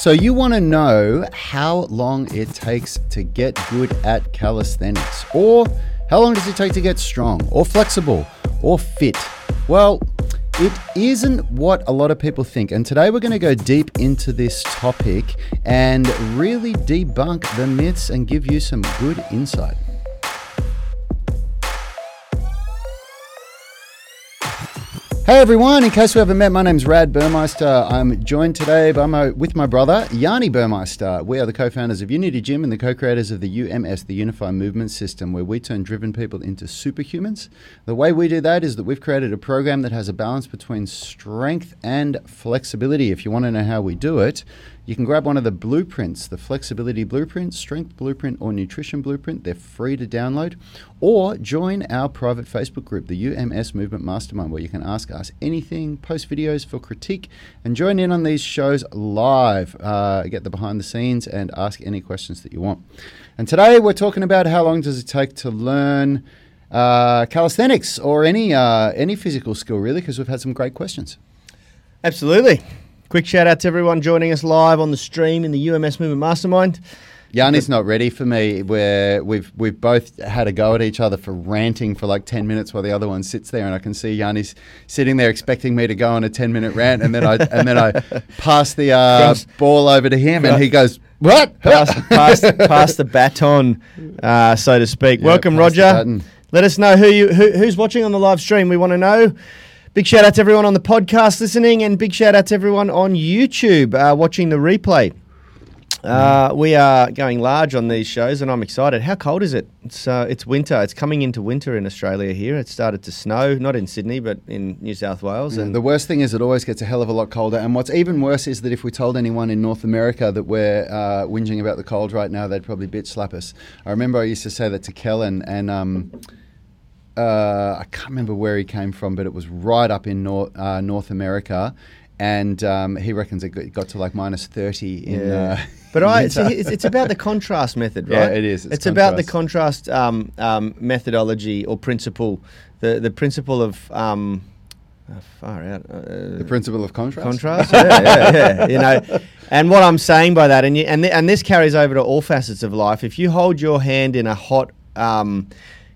So, you want to know how long it takes to get good at calisthenics, or how long does it take to get strong, or flexible, or fit? Well, it isn't what a lot of people think. And today we're going to go deep into this topic and really debunk the myths and give you some good insight. Hey everyone, in case we haven't met, my name's Rad Burmeister. I'm joined today by my, with my brother, Yanni Burmeister. We are the co founders of Unity Gym and the co creators of the UMS, the Unified Movement System, where we turn driven people into superhumans. The way we do that is that we've created a program that has a balance between strength and flexibility. If you want to know how we do it, you can grab one of the blueprints, the flexibility blueprint, strength blueprint, or nutrition blueprint. They're free to download. Or join our private Facebook group, the UMS Movement Mastermind, where you can ask us anything, post videos for critique, and join in on these shows live. Uh, get the behind the scenes and ask any questions that you want. And today we're talking about how long does it take to learn uh, calisthenics or any uh, any physical skill, really, because we've had some great questions. Absolutely. Quick shout out to everyone joining us live on the stream in the UMS Movement Mastermind. Yanni's not ready for me. Where we've we've both had a go at each other for ranting for like ten minutes while the other one sits there, and I can see Yanni's sitting there expecting me to go on a ten minute rant, and then I and then I pass the uh, ball over to him, and he goes, "What? Pass, pass, pass the baton, uh, so to speak. Yeah, Welcome, Roger. Let us know who you who, who's watching on the live stream. We want to know. Big shout out to everyone on the podcast listening, and big shout out to everyone on YouTube uh, watching the replay. Uh, we are going large on these shows, and I'm excited. How cold is it? It's uh, it's winter. It's coming into winter in Australia here. It started to snow, not in Sydney, but in New South Wales. And And the worst thing is, it always gets a hell of a lot colder. And what's even worse is that if we told anyone in North America that we're uh, whinging about the cold right now, they'd probably bitch slap us. I remember I used to say that to Kellen, and um, uh, I can't remember where he came from, but it was right up in North, uh, North America. And um, he reckons it got- to like minus 30 in. Yeah. Uh, But in I, it's, it's, about the contrast method, Yeah, right? it is. It's It's, about the contrast um, um, methodology or principle, the the principle of um, uh, far out. Uh, the principle of contrast. contrast. yeah, yeah, yeah. You know, and what I'm saying by that, and you, and th- and this carries over to all facets of life. If you hold your hand in a hot um,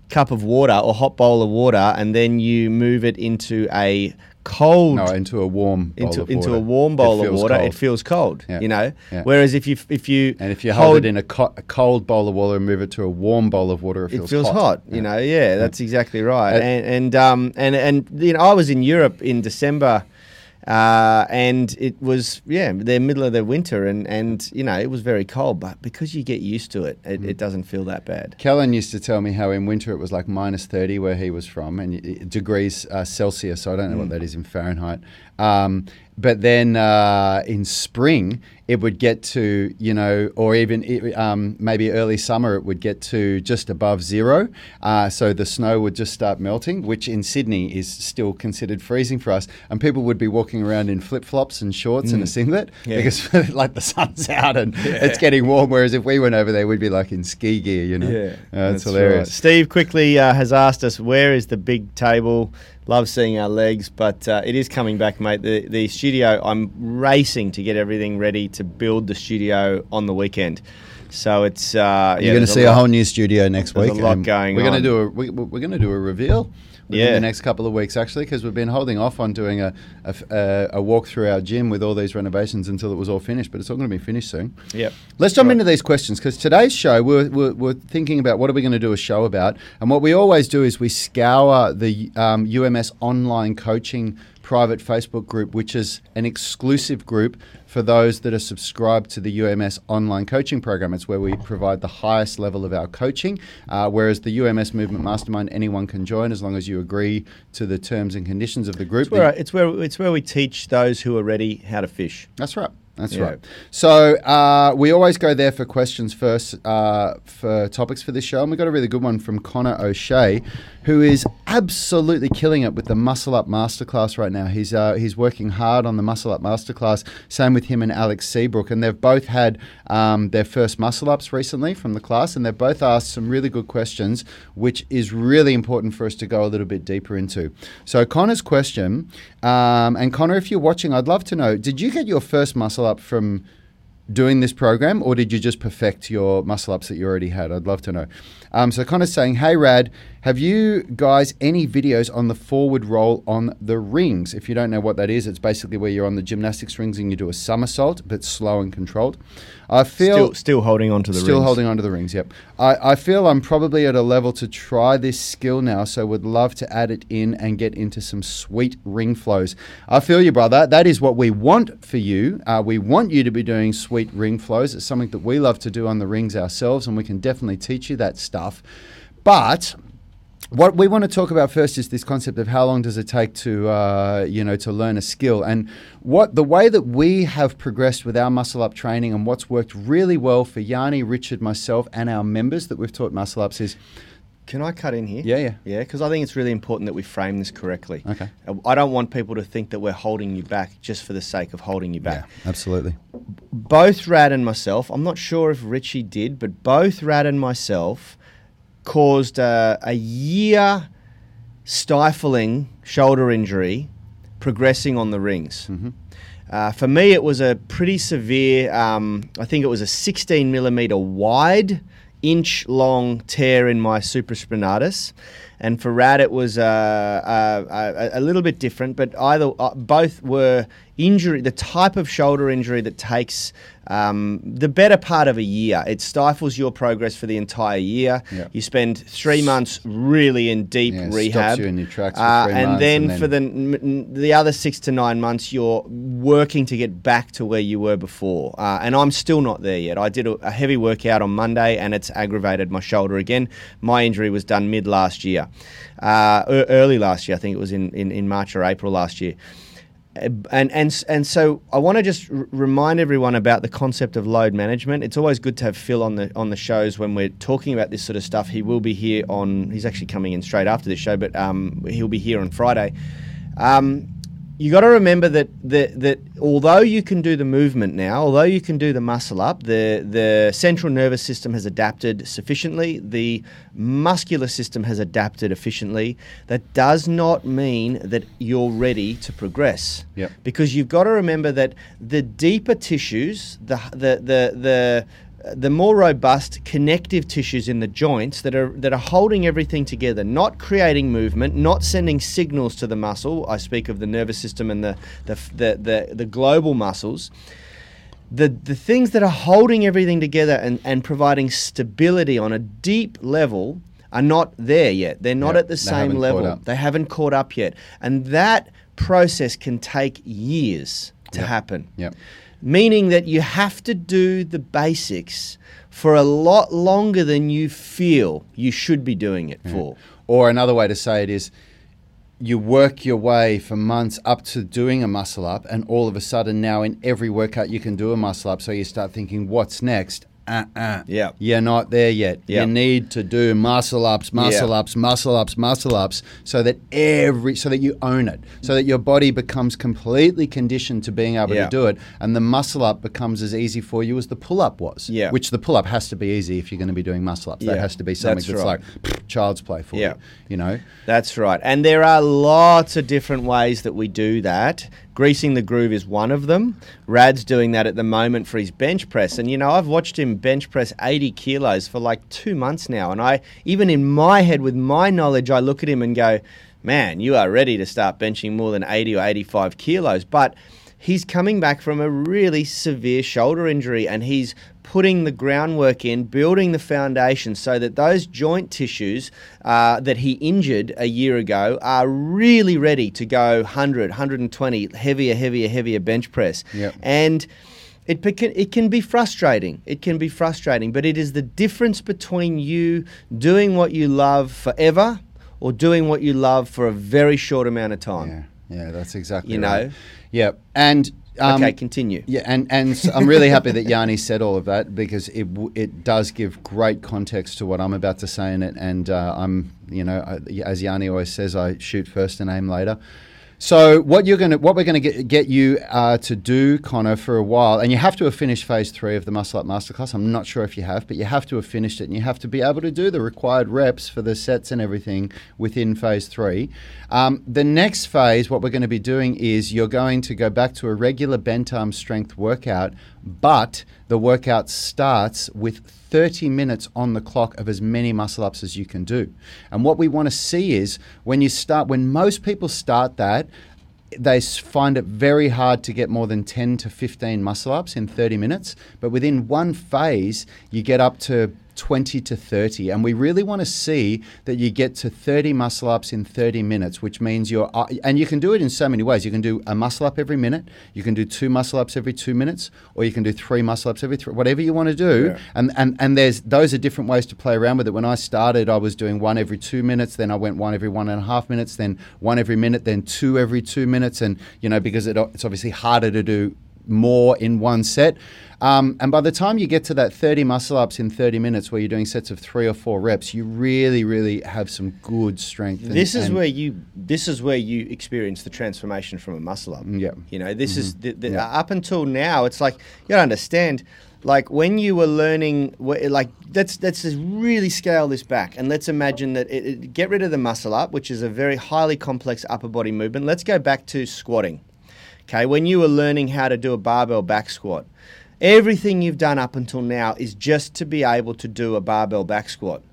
cup of water or hot bowl of water, and then you move it into a cold No, into a warm bowl into of into a warm bowl of water, cold. it feels cold. Yeah. You know. Yeah. Whereas if you if you And if you hold, it in a, co- a cold bowl of water and move it to a warm bowl of water, it it feels, feels hot. Yeah. You know, yeah, that's exactly right. Uh, and and um and and you know, I was in Europe in December, uh, and it was yeah, the middle of the winter, and and you know, it was very cold. But because you get used to it, it, Mm. it doesn't feel that bad. Kellen used to tell me how in winter it was like minus 30 where he was from, and degrees uh, Celsius, so I don't know Mm. what that is in Fahrenheit. Um, but then uh, in spring, it would get to, you know, or even i- um, maybe early summer, it would get to just above zero. Uh, so the snow would just start melting, which in Sydney is still considered freezing for us. And people would be walking around in flip flops and shorts and a singlet Mm. Yeah. because, like, the sun's out and it's getting warm. Whereas if we went over there, we'd be like in ski gear, you know? Uh, it's that's hilarious. right. Steve quickly uh, has asked us where is the big table. Love seeing our legs, but uh, it is coming back, mate. The the studio. I'm racing to get everything ready to build the studio on the weekend. So it's uh, yeah, You're going to see a, lot- whole new studio next week. a lot and going we're gonna do a we, we're going to do a reveal within Yeah. the next couple of weeks actually because we've been holding off on doing a a walk through our gym with all these renovations until it was all finished. But it's all going to be finished soon. Yep. Let's jump Right. into these questions because today's show we're, we're, we're thinking about what are we going to do a show about, and what we always do is we scour the um, UMS online coaching private Facebook group, which is an exclusive group for those that are subscribed to the UMS online coaching program. It's where we provide the highest level of our coaching, uh, whereas the UMS Movement Mastermind, anyone can join as long as you agree to the terms and conditions of the group. It's where, it's where it's where we teach those who are ready how to fish. That's right. That's Yeah. right. So uh, we always go there for questions first uh, for topics for this show, and we got a really good one from Connor O'Shea, who is absolutely killing it with the Muscle Up Masterclass right now. He's uh, he's working hard on the Muscle Up Masterclass. Same with him and Alex Seabrook, and they've both had um, their first muscle ups recently from the class, and they've both asked some really good questions, which is really important for us to go a little bit deeper into. So Connor's question, um, and Connor, if you're watching, I'd love to know: Did you get your first muscle up from doing this program, or did you just perfect your muscle ups that you already had? I'd love to know. Um, so, of saying, hey, Rad, have you guys any videos on the forward roll on the rings? If you don't know what that is, it's basically where you're on the gymnastics rings and you do a somersault, but slow and controlled. I feel Still, still holding on to the Still rings. holding onto the rings, yep. I, I feel I'm probably at a level to try this skill now, so would love to add it in and get into some sweet ring flows. I feel you, brother. That is what we want for you. Uh, we want you to be doing sweet ring flows. It's something that we love to do on the rings ourselves, and we can definitely teach you that stuff. But what we want to talk about first is this concept of how long does it take to uh, you know to learn a skill and what the way that we have progressed with our muscle up training and what's worked really well for Yanni, Richard, myself, and our members that we've taught muscle ups is Can I cut in here? Yeah, yeah. Yeah, because I think it's really important that we frame this correctly. Okay. I don't want people to think that we're holding you back just for the sake of holding you back. absolutely. Both Rad and myself, I'm not sure if Richie did, but both Rad and myself caused a, a year stifling shoulder injury progressing on the rings. Uh, for me, it was a pretty severe, um, I think it was a 16 millimeter wide, inch long tear in my supraspinatus. And for Rad, it was uh, uh, a, a little bit different, but either uh, both were injury, the type of shoulder injury that takes um, the better part of a year. It stifles your progress for the entire year. Yeah. You spend three months really in deep Yeah, rehab, you in your tracks for uh, and then and for the n- the other six to nine months, you're working to get back to where you were before. Uh, and I'm still not there yet. I did a, a heavy workout on Monday, and it's aggravated my shoulder again. My injury was done mid last year, uh, early last year. I think it was in, in, in March or April last year. And and and so I want to just r- remind everyone about the concept of load management. It's always good to have Phil on the on the shows when we're talking about this sort of stuff. He will be here on. He's actually coming in straight after this show, but um, he'll be here on Friday. Um, you got to remember that, that that although you can do the movement now, although you can do the muscle up, the the central nervous system has adapted sufficiently. The muscular system has adapted efficiently. That does not mean that you're ready to progress. Yep. Because you've got to remember that the deeper tissues, the the the the the more robust connective tissues in the joints that are that are holding everything together, not creating movement, not sending signals to the muscle. I speak of the nervous system and the the the, the, the global muscles. The, the things that are holding everything together and, and providing stability on a deep level are not there yet. They're not Yeah, at the same level. They haven't caught up yet. And that process can take years to Yep. happen Yep. Meaning that you have to do the basics for a lot longer than you feel you should be doing it for. Or another way to say it is you work your way for months up to doing a muscle up, and all of a sudden now in every workout you can do a muscle up. So you start thinking, what's next? Uh uh. Yeah. You're not there yet. Yeah. You need to do muscle ups, muscle Yeah. ups, muscle ups, muscle ups, so that every so that you own it, so that your body becomes completely conditioned to being able Yeah. to do it, and the muscle up becomes as easy for you as the pull up was. Yeah. Which the pull up has to be easy if you're going to be doing muscle ups. That has to be something That's that's, right. like child's play for you. You know. That's right. And there are lots of different ways that we do that. Greasing the groove is one of them. Rad's doing that at the moment for his bench press. And, you know, I've watched him bench press 80 kilos for like two months now. And I, even in my head, with my knowledge, I look at him and go, man, you are ready to start benching more than 80 or 85 kilos. But he's coming back from a really severe shoulder injury and he's putting the groundwork in, building the foundation so that those joint tissues uh, that he injured a year ago are really ready to go 100, 120, heavier, heavier, heavier bench press. Yep. And it, bec- it can be frustrating. It can be frustrating, but it is the difference between you doing what you love forever or doing what you love for a very short amount of time. Yeah, yeah, that's exactly. You right. know? Yeah, and um, okay, continue. Yeah, and and s- I'm really happy that Yanni said all of that because it it does give great context to what I'm about to say in it, and uh, I'm you know I, as Yanni always says, I shoot first and aim later. So what you're gonna, what we're gonna get, get you uh, to do, Connor, for a while, and you have to have finished phase three of the Muscle Up Masterclass. I'm not sure if you have, but you have to have finished it, and you have to be able to do the required reps for the sets and everything within phase three. Um, the next phase, what we're going to be doing is you're going to go back to a regular bent arm strength workout, but the workout starts with 30 minutes on the clock of as many muscle ups as you can do. And what we want to see is when you start, when most people start that, they find it very hard to get more than 10 to 15 muscle ups in 30 minutes. But within one phase, you get up to 20 to 30. And we really want to see that you get to 30 muscle ups in 30 minutes, which means you're, uh, and you can do it in so many ways. You can do a muscle up every minute, you can do two muscle ups every two minutes, or you can do three muscle ups every three, whatever you want to do. Yeah. And, and, and there's, those are different ways to play around with it. When I started, I was doing one every two minutes, then I went one every one and a half minutes, then one every minute, then two every two minutes. And, you know, because it, it's obviously harder to do more in one set. Um, and by the time you get to that 30 muscle ups in 30 minutes where you're doing sets of three or four reps, you really, really have some good strength. and- This is where you this is where you experience the transformation from a muscle up. Yeah. You know, this is the, the, Yeah. up until now. It's like you don't understand. Like when you were learning, like let's let's just really scale this back and let's imagine that it, it- get rid of the muscle up, which is a very highly complex upper body movement. Let's go back to squatting. Okay, when you were learning how to do a barbell back squat, everything you've done up until now is just to be able to do a barbell back squat.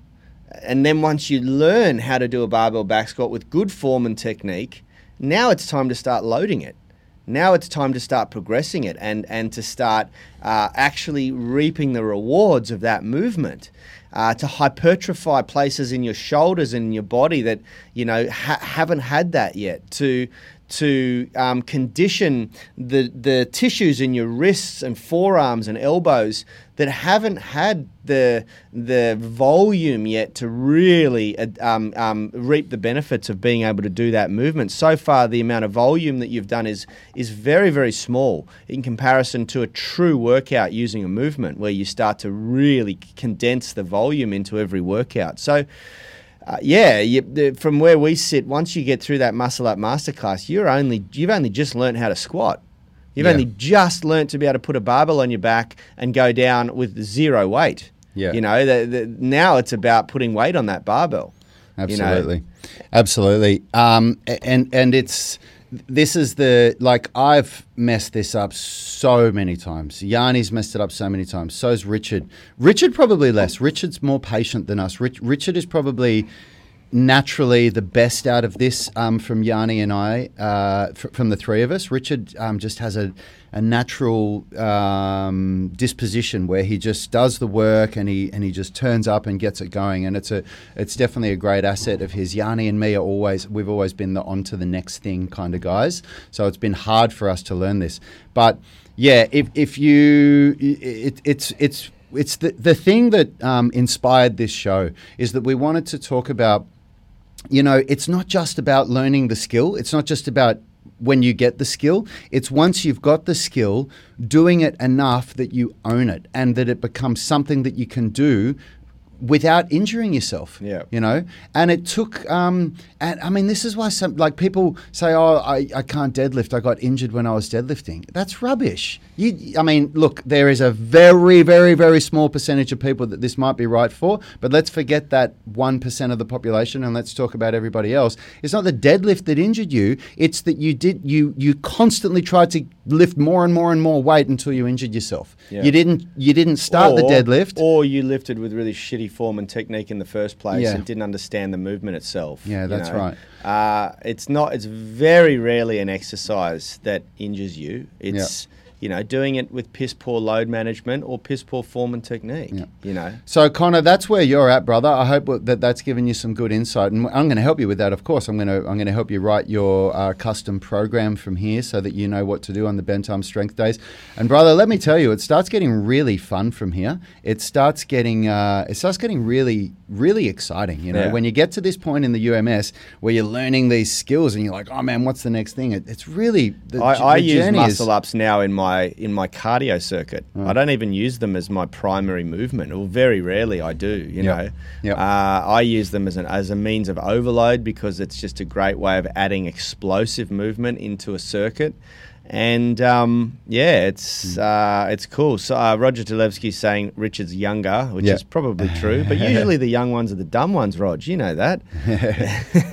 And then once you learn how to do a barbell back squat with good form and technique, now it's time to start loading it. Now it's time to start progressing it and, and to start uh, actually reaping the rewards of that movement. Uh, to hypertrophy places in your shoulders and in your body that you know ha- haven't had that yet. To to um, condition the the tissues in your wrists and forearms and elbows that haven't had the the volume yet to really uh, um, um, reap the benefits of being able to do that movement. So far, the amount of volume that you've done is is very very small in comparison to a true workout using a movement where you start to really condense the volume into every workout. So. Uh, yeah, you, the, from where we sit, once you get through that muscle up masterclass, you're only you've only just learned how to squat. You've Yeah. only just learnt to be able to put a barbell on your back and go down with zero weight. Yeah. you know, the, the, now it's about putting weight on that barbell. you know. Absolutely, absolutely. Um, and and it's this is the like I've messed this up so many times. Yanni's messed it up so many times. So's Richard. Richard probably less. Richard's more patient than us. Rich, Richard is probably naturally the best out of this um, from Yanni and I, uh, fr- from the three of us. Richard um, just has a, a natural um, disposition where he just does the work and he and he just turns up and gets it going. And it's a it's definitely a great asset of his. Yanni and me are always we've always been the on to the next thing kind of guys. So it's been hard for us to learn this, but yeah, if if you it, it's it's it's the the thing that um, inspired this show is that we wanted to talk about you know, it's not just about learning the skill. It's not just about when you get the skill. It's once you've got the skill, doing it enough that you own it and that it becomes something that you can do without injuring yourself. Yeah. You know, and it took, um, and I mean, this is why some, like people say, oh, I, I can't deadlift. I got injured when I was deadlifting. That's rubbish. You, I mean, look, there is a very, very, very small percentage of people that this might be right for, but let's forget that 1% of the population and let's talk about everybody else. It's not the deadlift that injured you, it's that you did, you, you constantly tried to lift more and more and more weight until you injured yourself. Yeah. You didn't, you didn't start the deadlift. or you lifted with really shitty form and technique in the first place Yeah. and didn't understand the movement itself. Yeah, you that's know. right. Uh, it's not. It's very rarely an exercise that injures you. It's you know doing it with piss poor load management or piss poor form and technique. Yeah. You know. So Connor, that's where you're at, brother. I hope that that's given you some good insight, and I'm going to help you with that. Of course, I'm going to I'm going to help you write your uh, custom program from here, so that you know what to do on the bent arm strength days. And brother, let me tell you, it starts getting really fun from here. It starts getting uh, it starts getting really really exciting. You know, Yeah. when you get to this point in the UMS where you're learning these skills, and you're like, oh man, what's the next thing? It, it's really the, I, j- I the use muscle ups now in my my in my cardio circuit. Mm. I don't even use them as my primary movement, or very rarely I do. You Yep. know, Yep. Uh, I use them as an as a means of overload because it's just a great way of adding explosive movement into a circuit. And um, yeah, it's uh, it's cool. So uh, Roger Talevsky's saying Richard's younger, which Yeah. is probably true. But usually the young ones are the dumb ones, Rog. You know that.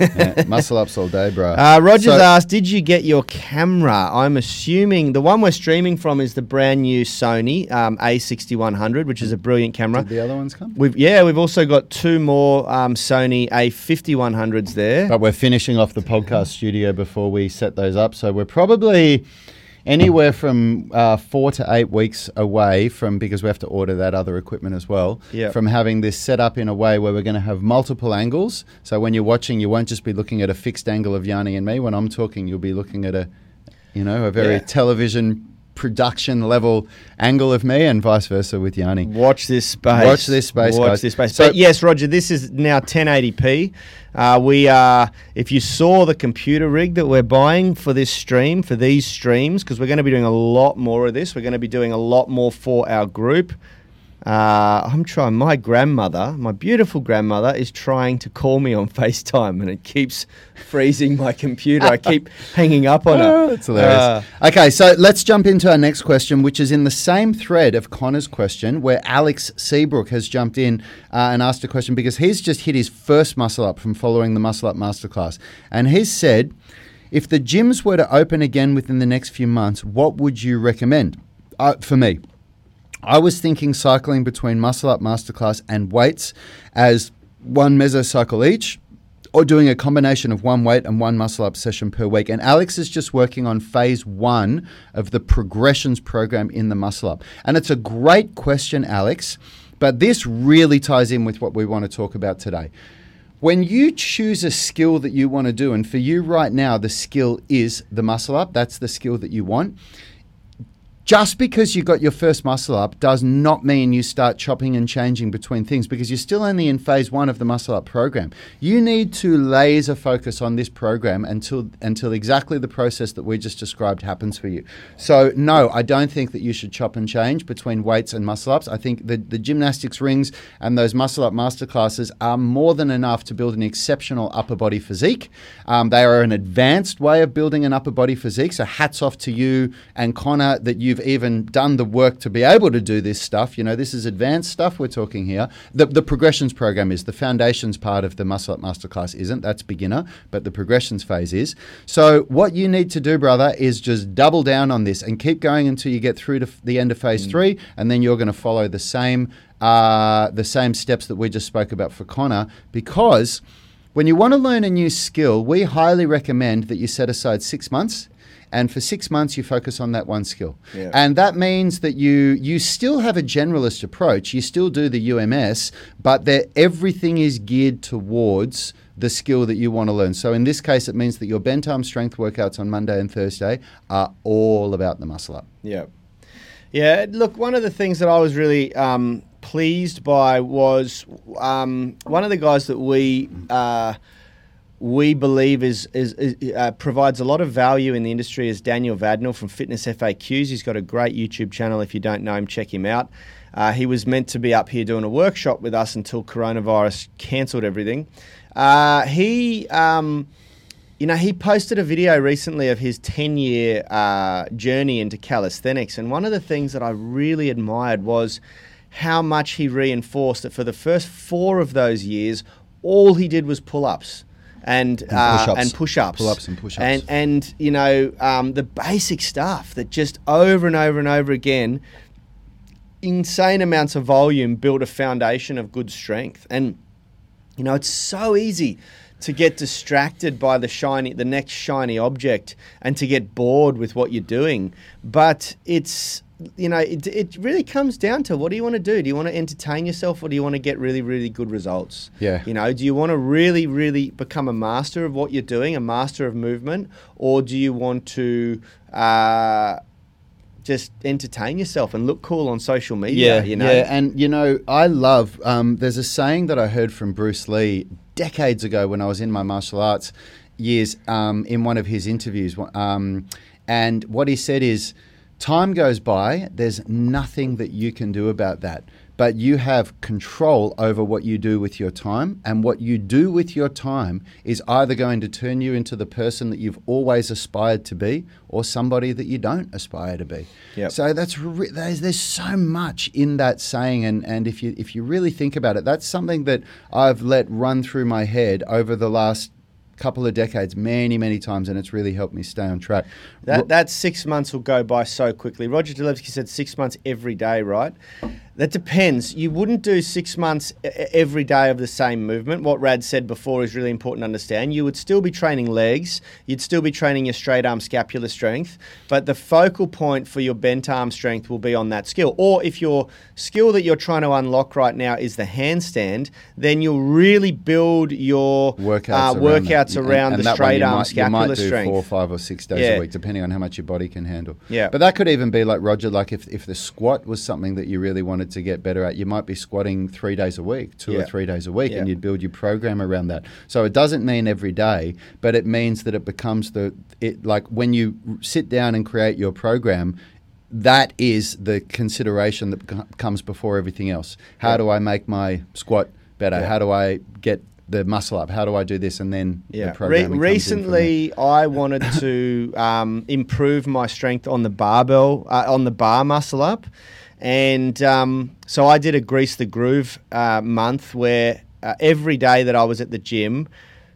Yeah, muscle ups all day, bro. Uh, Roger's So- asked, "Did you get your camera?" I'm assuming the one we're streaming from is the brand new Sony um, A6100, which is a brilliant camera. Did the other ones come? We've yeah, we've also got two more um, Sony A5100s there. But we're finishing off the podcast studio before we set those up. So we're probably anywhere from uh, four to eight weeks away from, because we have to order that other equipment as well, Yep. from having this set up in a way where we're going to have multiple angles. So when you're watching, you won't just be looking at a fixed angle of Yanni and me. When I'm talking, you'll be looking at a, you know, a very Yeah. television production level angle of me and vice versa with Yanni. Watch this space. Watch this space, Watch guys. this space. So- but yes, Roger, this is now 1080p. Uh, we are. If you saw the computer rig that we're buying for this stream, for these streams, because we're going to be doing a lot more of this. We're going to be doing a lot more for our group. Uh, I'm trying. My grandmother, my beautiful grandmother, is trying to call me on FaceTime, and it keeps freezing my computer. I keep hanging up on her. Oh, that's hilarious. Uh, okay, so let's jump into our next question, which is in the same thread of Connor's question, where Alex Seabrook has jumped in uh, and asked a question because he's just hit his first muscle up from following the Muscle Up Masterclass. And he's said, if the gyms were to open again within the next few months, what would you recommend? Uh, for me, I was thinking cycling between Muscle Up Masterclass and weights as one mesocycle each, or doing a combination of one weight and one muscle up session per week. And Alex is just working on phase one of the progressions program in the muscle up. And it's a great question, Alex, but this really ties in with what we want to talk about today. When you choose a skill that you want to do, and for you right now, the skill is the muscle up, that's the skill that you want just because you got your first muscle up does not mean you start chopping and changing between things because you're still only in phase one of the muscle up program. You need to laser focus on this program until until exactly the process that we just described happens for you. So no, I don't think that you should chop and change between weights and muscle ups. I think the, the gymnastics rings and those muscle up masterclasses are more than enough to build an exceptional upper body physique. Um, they are an advanced way of building an upper body physique. So hats off to you and Connor that you've even done the work to be able to do this stuff. You know, this is advanced stuff we're talking here. The, the progressions program is the foundations part of the muscle up masterclass isn't. That's beginner, but the progressions phase is. So what you need to do, brother, is just double down on this and keep going until you get through to the end of phase three, and then you're going to follow the same uh, the same steps that we just spoke about for Connor because. When you want to learn a new skill, we highly recommend that you set aside six months, and for six months you focus on that one skill. Yeah. And that means that you you still have a generalist approach. You still do the UMS, but everything is geared towards the skill that you want to learn. So in this case, it means that your bent arm strength workouts on Monday and Thursday are all about the muscle up. Yeah. Yeah, look, one of the things that I was really um, pleased by was um, one of the guys that we uh, we believe is, is, is uh, provides a lot of value in the industry is Daniel Vadnal from Fitness FAQs. He's got a great YouTube channel. If you don't know him, check him out. Uh, he was meant to be up here doing a workshop with us until coronavirus cancelled everything. Uh, he. Um, you know, he posted a video recently of his 10 year uh, journey into calisthenics. And one of the things that I really admired was how much he reinforced that for the first four of those years, all he did was pull ups. And, And uh, push-ups. and push-ups, Pull-ups and push-ups. and and you know um, the basic stuff that just over and over and over again, insane amounts of volume build a foundation of good strength. And you know, it's so easy to get distracted by the shiny, the next shiny object, and to get bored with what you're doing. But it's you know, it, it really comes down to what do you want to do? Do you want to entertain yourself, or do you want to get really, really good results? Yeah. You know, do you want to really, really become a master of what you're doing, a master of movement, or do you want to uh, just entertain yourself and look cool on social media? Yeah, you know. Yeah, and you know, I love. Um, there's a saying that I heard from Bruce Lee decades ago when I was in my martial arts years. Um, in one of his interviews, um, and what he said is, Time goes by, there's nothing that you can do about that. But you have control over what you do with your time. And what you do with your time is either going to turn you into the person that you've always aspired to be or somebody that you don't aspire to be. Yep. So that's re- there's, there's so much in that saying. And, and if, you, if you really think about it, that's something that I've let run through my head over the last couple of decades many many times and it's really helped me stay on track That, that six months will go by so quickly. Roger Talevsky said six months every day, right? That depends. You wouldn't do six months every day of the same movement. What Rad said before is really important to understand. You would still be training legs, you'd still be training your straight arm scapular strength, but the focal point for your bent arm strength will be on that skill. Or if your skill that you're trying to unlock right now is the handstand, then you'll really build your workouts uh, around, workouts that. around And- and the straight arm might, you might scapular do strength. four or five or six days Yeah. a week depending on how much your body can handle Yeah. but that could even be like roger like if, if the squat was something that you really wanted to get better at you might be squatting three days a week two Yeah. or three days a week Yeah. and you'd build your program around that so it doesn't mean every day but it means that it becomes the it like when you sit down and create your program that is the consideration that comes before everything else how Yeah. do i make my squat better Yeah. how do i get the muscle up how do i do this and then the Yeah. programming Re- comes in from there. recently, I wanted to um, improve my strength on the barbell, uh, on the bar muscle up, and um, so I did a grease the groove uh, month where uh, every day that I was at the gym.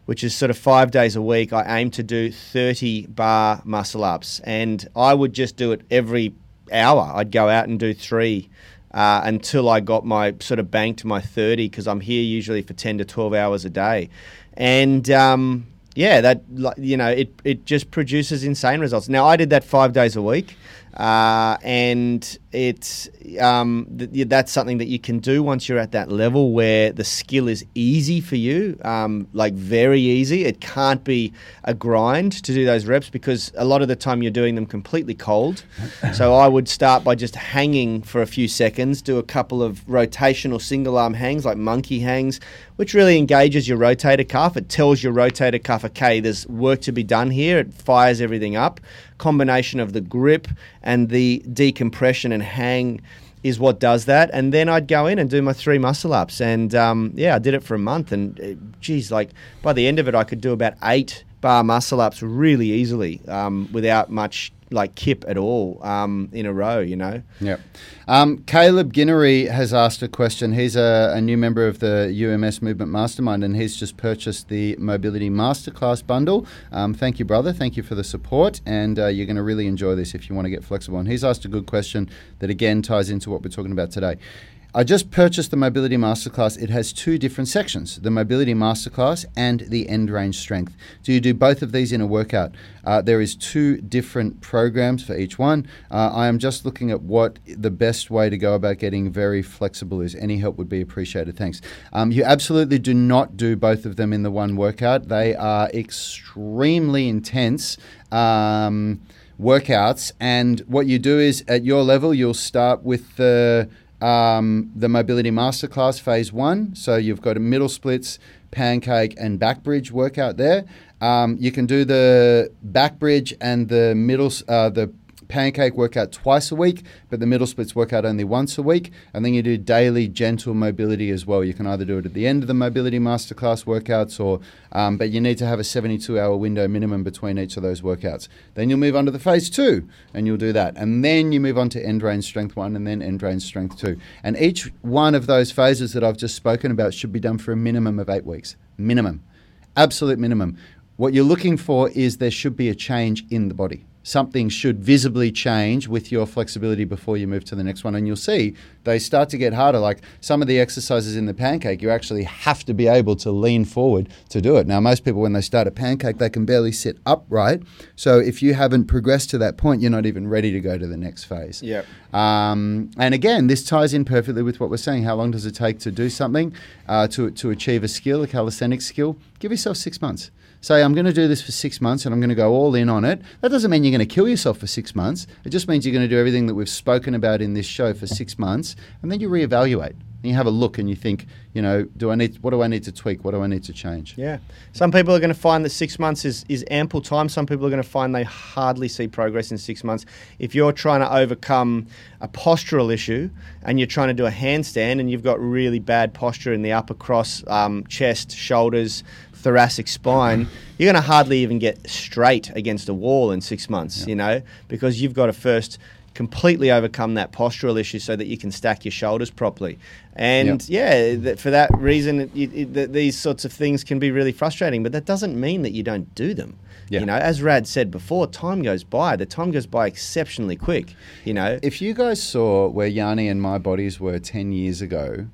Which is sort of five days a week. I aimed to do 30 bar muscle ups, and I would just do it every hour. I'd go out and do three uh, until I got my sort of bank to my 30 because I'm here usually for 10 to 12 hours a day. And um, yeah, that, you know, it, it just produces insane results. Now, I did that five days a week. Uh, and it's um, th- that's something that you can do once you're at that level where the skill is easy for you, um, like very easy. It can't be a grind to do those reps because a lot of the time you're doing them completely cold. so I would start by just hanging for a few seconds, do a couple of rotational single arm hangs like monkey hangs, which really engages your rotator cuff. It tells your rotator cuff, okay, there's work to be done here. It fires everything up. Combination of the grip and the decompression and hang is what does that. And then I'd go in and do my three muscle ups. And um, yeah, I did it for a month. And uh, geez, like by the end of it, I could do about eight bar muscle ups really easily um, without much like kip at all um, in a row, you know? Yep. Um, Caleb Ginnery has asked a question. He's a, a new member of the UMS Movement Mastermind and he's just purchased the Mobility Masterclass bundle. Um, thank you, brother. Thank you for the support. And uh, you're going to really enjoy this if you want to get flexible. And he's asked a good question that again ties into what we're talking about today. I just purchased the Mobility Masterclass. It has two different sections the Mobility Masterclass and the End Range Strength. Do you do both of these in a workout? Uh, there is two different programs for each one. Uh, I am just looking at what the best way to go about getting very flexible is. Any help would be appreciated. Thanks. Um, you absolutely do not do both of them in the one workout, they are extremely intense. Um, workouts and what you do is at your level you'll start with the um, the mobility masterclass phase one. So you've got a middle splits pancake and back bridge workout there. Um, you can do the back bridge and the middle uh, the pancake workout twice a week, but the middle splits workout only once a week. And then you do daily gentle mobility as well. You can either do it at the end of the mobility masterclass workouts, or um, but you need to have a 72 hour window minimum between each of those workouts. Then you'll move on to the phase two, and you'll do that. And then you move on to end range strength one, and then end range strength two. And each one of those phases that I've just spoken about should be done for a minimum of eight weeks. Minimum, absolute minimum. What you're looking for is there should be a change in the body something should visibly change with your flexibility before you move to the next one. And you'll see they start to get harder. Like some of the exercises in the pancake, you actually have to be able to lean forward to do it. Now, most people, when they start a pancake, they can barely sit upright. So if you haven't progressed to that point, you're not even ready to go to the next phase. Yep. Um, and again, this ties in perfectly with what we're saying. How long does it take to do something, uh, to, to achieve a skill, a calisthenic skill? Give yourself six months say I'm going to do this for six months and I'm going to go all in on it. That doesn't mean you're going to kill yourself for six months. It just means you're going to do everything that we've spoken about in this show for six months, and then you reevaluate. and you have a look and you think, you know, do I need what do I need to tweak? What do I need to change? Yeah. Some people are going to find that six months is, is ample time. Some people are going to find they hardly see progress in six months. If you're trying to overcome a postural issue and you're trying to do a handstand and you've got really bad posture in the upper cross, um, chest, shoulders, thoracic spine, you're going to hardly even get straight against a wall in six months, you know, because you've got to first completely overcome that postural issue so that you can stack your shoulders properly. And yeah, that for that reason, it, it, these sorts of things can be really frustrating, but that doesn't mean that you don't do them. Yeah. You know, as Rad said before, time goes by. The time goes by exceptionally quick. You know, If you guys saw where Yanni and my bodies were 10 years ago,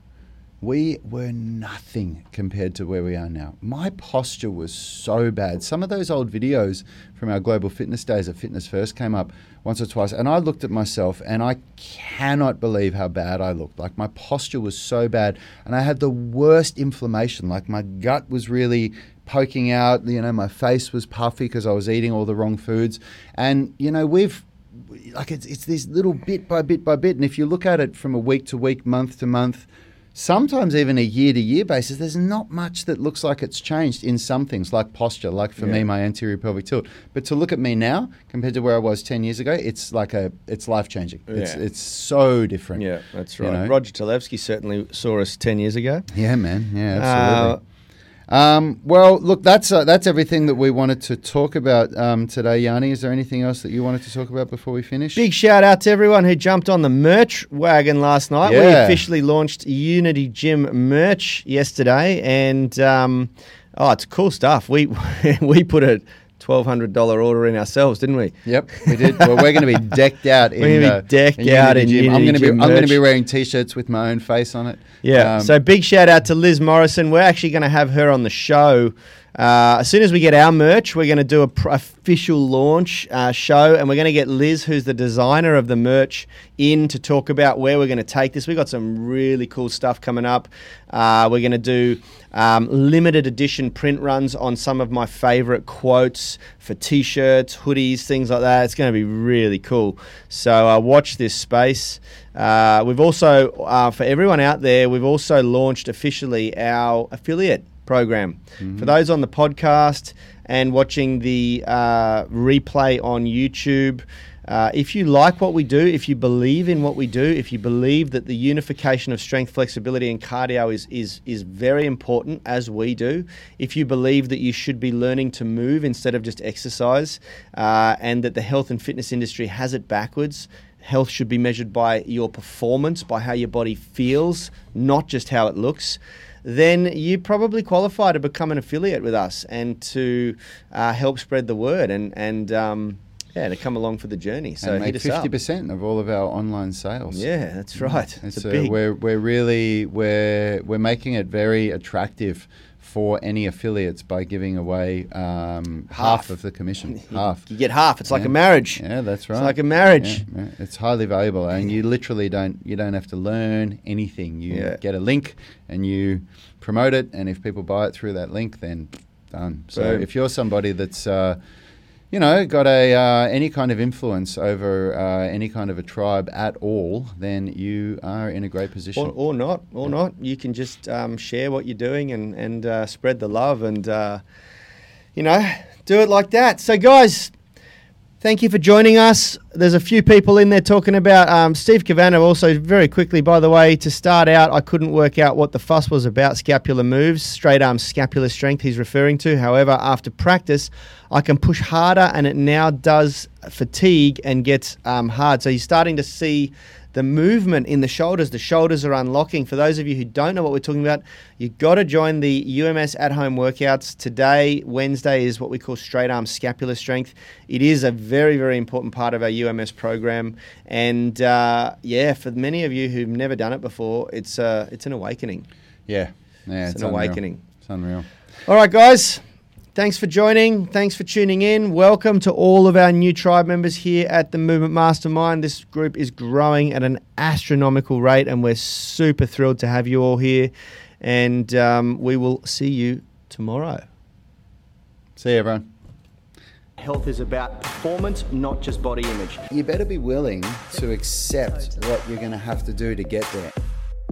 we were nothing compared to where we are now. My posture was so bad. Some of those old videos from our global fitness days at Fitness First came up once or twice, and I looked at myself and I cannot believe how bad I looked. Like my posture was so bad, and I had the worst inflammation. Like my gut was really poking out, you know, my face was puffy because I was eating all the wrong foods. And, you know, we've like it's, it's this little bit by bit by bit. And if you look at it from a week to week, month to month, sometimes even a year to year basis, there's not much that looks like it's changed in some things, like posture, like for me, my anterior pelvic tilt. But to look at me now compared to where I was 10 years ago, it's like a, it's life changing. It's, Yeah. it's so different. yeah, that's You right. know? Roger Talevsky certainly saw us 10 years ago. Yeah, man. Yeah, Uh, absolutely. Um, well, look, that's uh, that's everything that we wanted to talk about um, today, Yanni. Is there anything else that you wanted to talk about before we finish? Big shout out to everyone who jumped on the merch wagon last night. We officially launched Unity Gym merch yesterday, and um, oh, it's cool stuff. We we put a twelve hundred dollar order in ourselves, didn't we? Yep, we did. Well, we're going to be decked out. In, We're gonna be uh, decked in out Unity in Gym. I'm going to be. I'm going to be wearing t-shirts with my own face on it. Yeah. Um, so big shout out to Liz Morrison. We're actually going to have her on the show. Uh, as soon as we get our merch, we're going to do a pr- official launch uh, show, and we're going to get Liz, who's the designer of the merch, in to talk about where we're going to take this. We've got some really cool stuff coming up. Uh, we're going to do um, limited edition print runs on some of my favorite quotes for t-shirts, hoodies, things like that. It's going to be really cool. So uh, watch this space. Uh, we've also, for everyone out there, we've also launched officially our affiliate program. For those on the podcast and watching the uh, replay on YouTube, uh, if you like what we do, if you believe in what we do, if you believe that the unification of strength, flexibility, and cardio is, is, is very important, as we do, if you believe that you should be learning to move instead of just exercise, uh, and that the health and fitness industry has it backwards, health should be measured by your performance, by how your body feels, not just how it looks, then you probably qualify to become an affiliate with us and to uh, help spread the word and and um, yeah, to come along for the journey. So and make fifty percent of all of our online sales. Yeah, that's right. It's, It's, a big. we're we're really we're we're making it very attractive for any affiliates by giving away um, half. Half. of the commission. half. You get half. It's like a marriage. Yeah, that's right. It's like a marriage. Yeah, yeah. It's highly valuable, and you literally don't you don't have to learn anything. You Yeah. get a link and you promote it, and if people buy it through that link, then done. So if you're somebody that's uh, you know got a uh, any kind of influence over uh, any kind of a tribe at all, then you are in a great position. Or, or not, or not. You can just um, share what you're doing and and uh, spread the love and uh, you know do it like that. So guys, thank you for joining us. There's a few people in there talking about um, Steve Cavana. Also, very quickly, by the way, to start out, I couldn't work out what the fuss was about scapular moves, straight arm scapular strength. He's referring to. However, after practice, I can push harder, and it now does fatigue and gets um, hard. So you're starting to see the movement in the shoulders. The shoulders are unlocking. For those of you who don't know what we're talking about, you've got to join the UMS at home workouts. Today, Wednesday, is what we call straight arm scapular strength. It is a very, very important part of our UMS program. And uh, yeah, for many of you who've never done it before, it's, uh, it's an awakening. yeah, yeah, It's it's, an unreal. awakening. It's unreal. All right, guys. Thanks for joining. Thanks for tuning in. Welcome to all of our new tribe members here at the Movement Mastermind. This group is growing at an astronomical rate, and we're super thrilled to have you all here. And um, we will see you tomorrow. See you, everyone. Health is about performance, not just body image. You better be willing to accept what you're going to have to do to get there.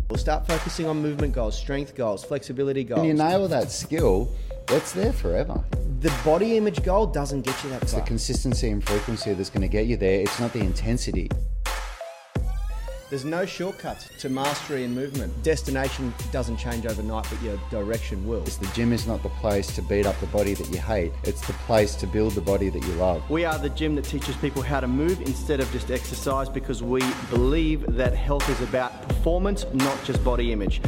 We'll start focusing on movement goals, strength goals, flexibility goals. When you nail that skill, it's there forever. the body image goal doesn't get you that It's the consistency and frequency that's going to get you there. It's not the intensity. There's no shortcuts to mastery and movement. Destination doesn't change overnight, but your direction will. The gym is not the place to beat up the body that you hate. It's the place to build the body that you love. We are the gym that teaches people how to move instead of just exercise because we believe that health is about performance, not just body image.